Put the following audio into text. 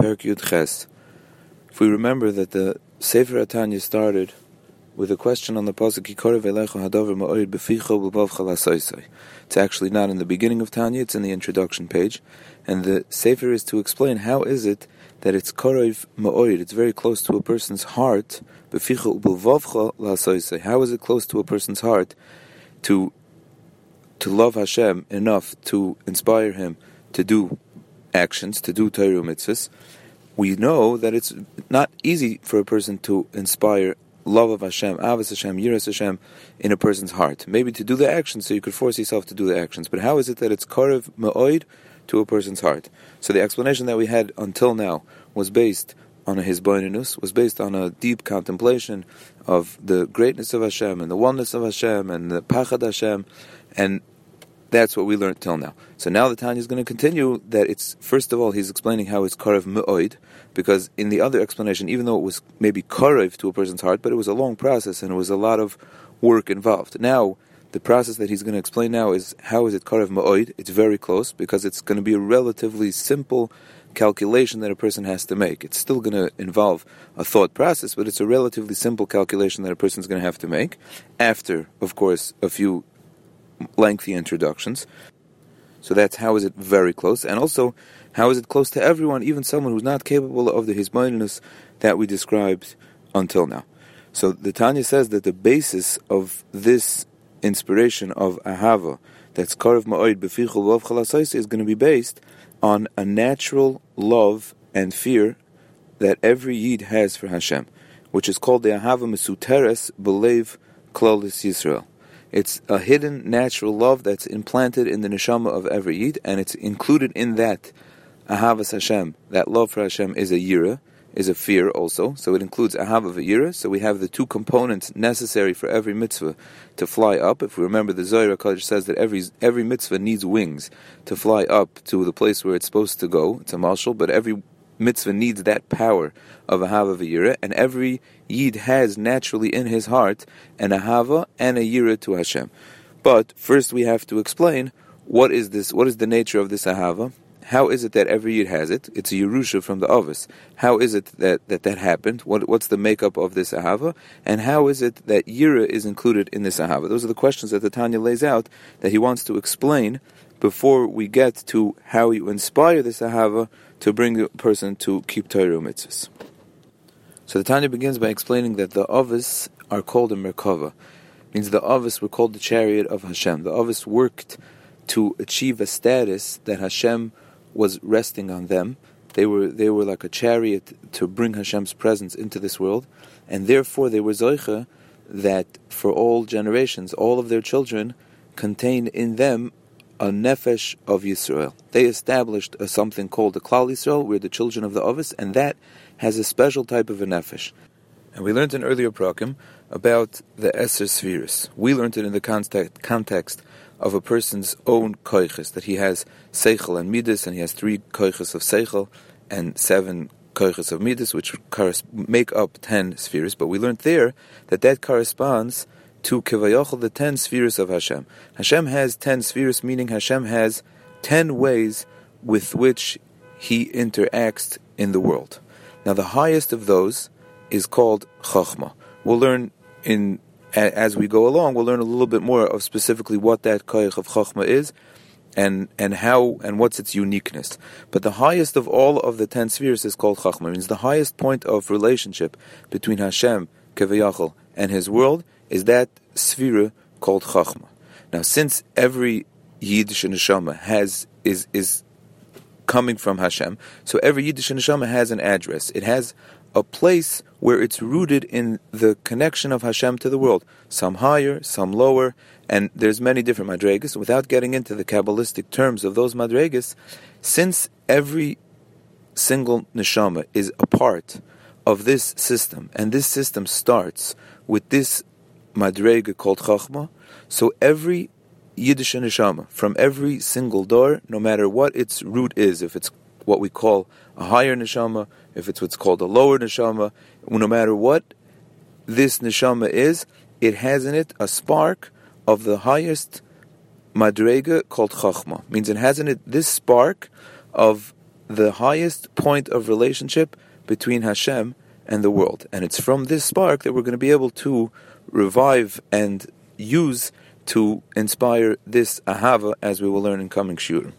Ches. If we remember that the Sefer Atanya started with a question on the pasuk Beficho B'Bav Chalasoisai. It's actually not in the beginning of Tanya; it's in the introduction page, and the Sefer is to explain how is it that it's Korev Ma'oid. It's very close to a person's heart. How is it close to a person's heart to to love Hashem enough to inspire him to do actions, to do Torah mitzvahs, we know that it's not easy for a person to inspire love of Hashem, Ahavas Hashem, Yiras Hashem in a person's heart. Maybe to do the actions, so you could force yourself to do the actions. But how is it that it's Karev Ma'oid to a person's heart? So the explanation that we had until now was based on a hisbonenus, was based on a deep contemplation of the greatness of Hashem and the oneness of Hashem and the Pachad Hashem, and that's what we learned till now. So now the Tanya is going to continue that it's, first of all, he's explaining how it's Karev Mu'oid, because in the other explanation, even though it was maybe Karev to a person's heart, but it was a long process and it was a lot of work involved. Now, the process that he's going to explain now is how is it Karev Mu'oid? It's very close because it's going to be a relatively simple calculation that a person has to make. It's still going to involve a thought process, but it's a relatively simple calculation that a person is going to have to make after, of course, a few lengthy introductions. So that's how is it very close, and also how is it close to everyone, even someone who's not capable of the hisbonenus that we described until now. So the Tanya says that the basis of this inspiration of ahava, that's karev ma'oid befichul love chalasais, is going to be based on a natural love and fear that every yid has for Hashem, which is called the ahava mesuteres belev klolis Yisrael. It's a hidden natural love that's implanted in the neshama of every yid, and it's included in that ahavas Hashem. That love for Hashem is a yira, is a fear also. So it includes ahava v'yira. So we have the two components necessary for every mitzvah to fly up. If we remember, the Zohar Kodesh says that every every mitzvah needs wings to fly up to the place where it's supposed to go. It's a mashal, but every mitzvah needs that power of ahava v'yira, and every yid has naturally in his heart an ahava and a yira to Hashem. But first, we have to explain what is this? What is the nature of this ahava? How is it that every yid has it? It's a yerusha from the Ovis. How is it that that, that happened? What, what's the makeup of this ahava? And how is it that yira is included in this ahava? Those are the questions that the Tanya lays out that he wants to explain before we get to how you inspire this ahava to bring a person to keep Torah mitzvahs. So the Tanya begins by explaining that the Avis are called a Merkava. means the Avis were called the chariot of Hashem. The Avis worked to achieve a status that Hashem was resting on them. They were they were like a chariot to bring Hashem's presence into this world, and therefore they were zoicha that for all generations, all of their children contain in them a nefesh of Yisrael. They established a, something called the Klal Yisrael, we're the children of the Ovis, and that has a special type of a nefesh. And we learned in earlier prakim about the Eser Sefiros. We learned it in the context, context of a person's own koiches, that he has seichel and midas, and he has three koiches of seichel and seven koiches of midas, which make up ten spheres. But we learned there that that corresponds to Kivayachal, the ten spheres of Hashem. Hashem has ten spheres, meaning Hashem has ten ways with which He interacts in the world. Now, the highest of those is called Chachma. We'll learn in as we go along. We'll learn a little bit more of specifically what that koyach of Chachma is, and and how and what's its uniqueness. But the highest of all of the ten spheres is called Chachma. It means the highest point of relationship between Hashem, Kivayachal, and His world is that sphere called Chachma. Now, since every Yiddish neshama has is is coming from Hashem, so every Yiddish neshama has an address. It has a place where it's rooted in the connection of Hashem to the world. Some higher, some lower, and there's many different madregas. Without getting into the kabbalistic terms of those madregas, since every single neshama is a part of this system, and this system starts with this madrega called Chachma. So every Yiddish neshama from every single door, no matter what its root is, if it's what we call a higher neshama, if it's what's called a lower neshama, no matter what this neshama is, it has in it a spark of the highest madrega called chachma. Means it has in it this spark of the highest point of relationship between Hashem and the world. And it's from this spark that we're going to be able to revive and use to inspire this ahava as we will learn in coming shiurim.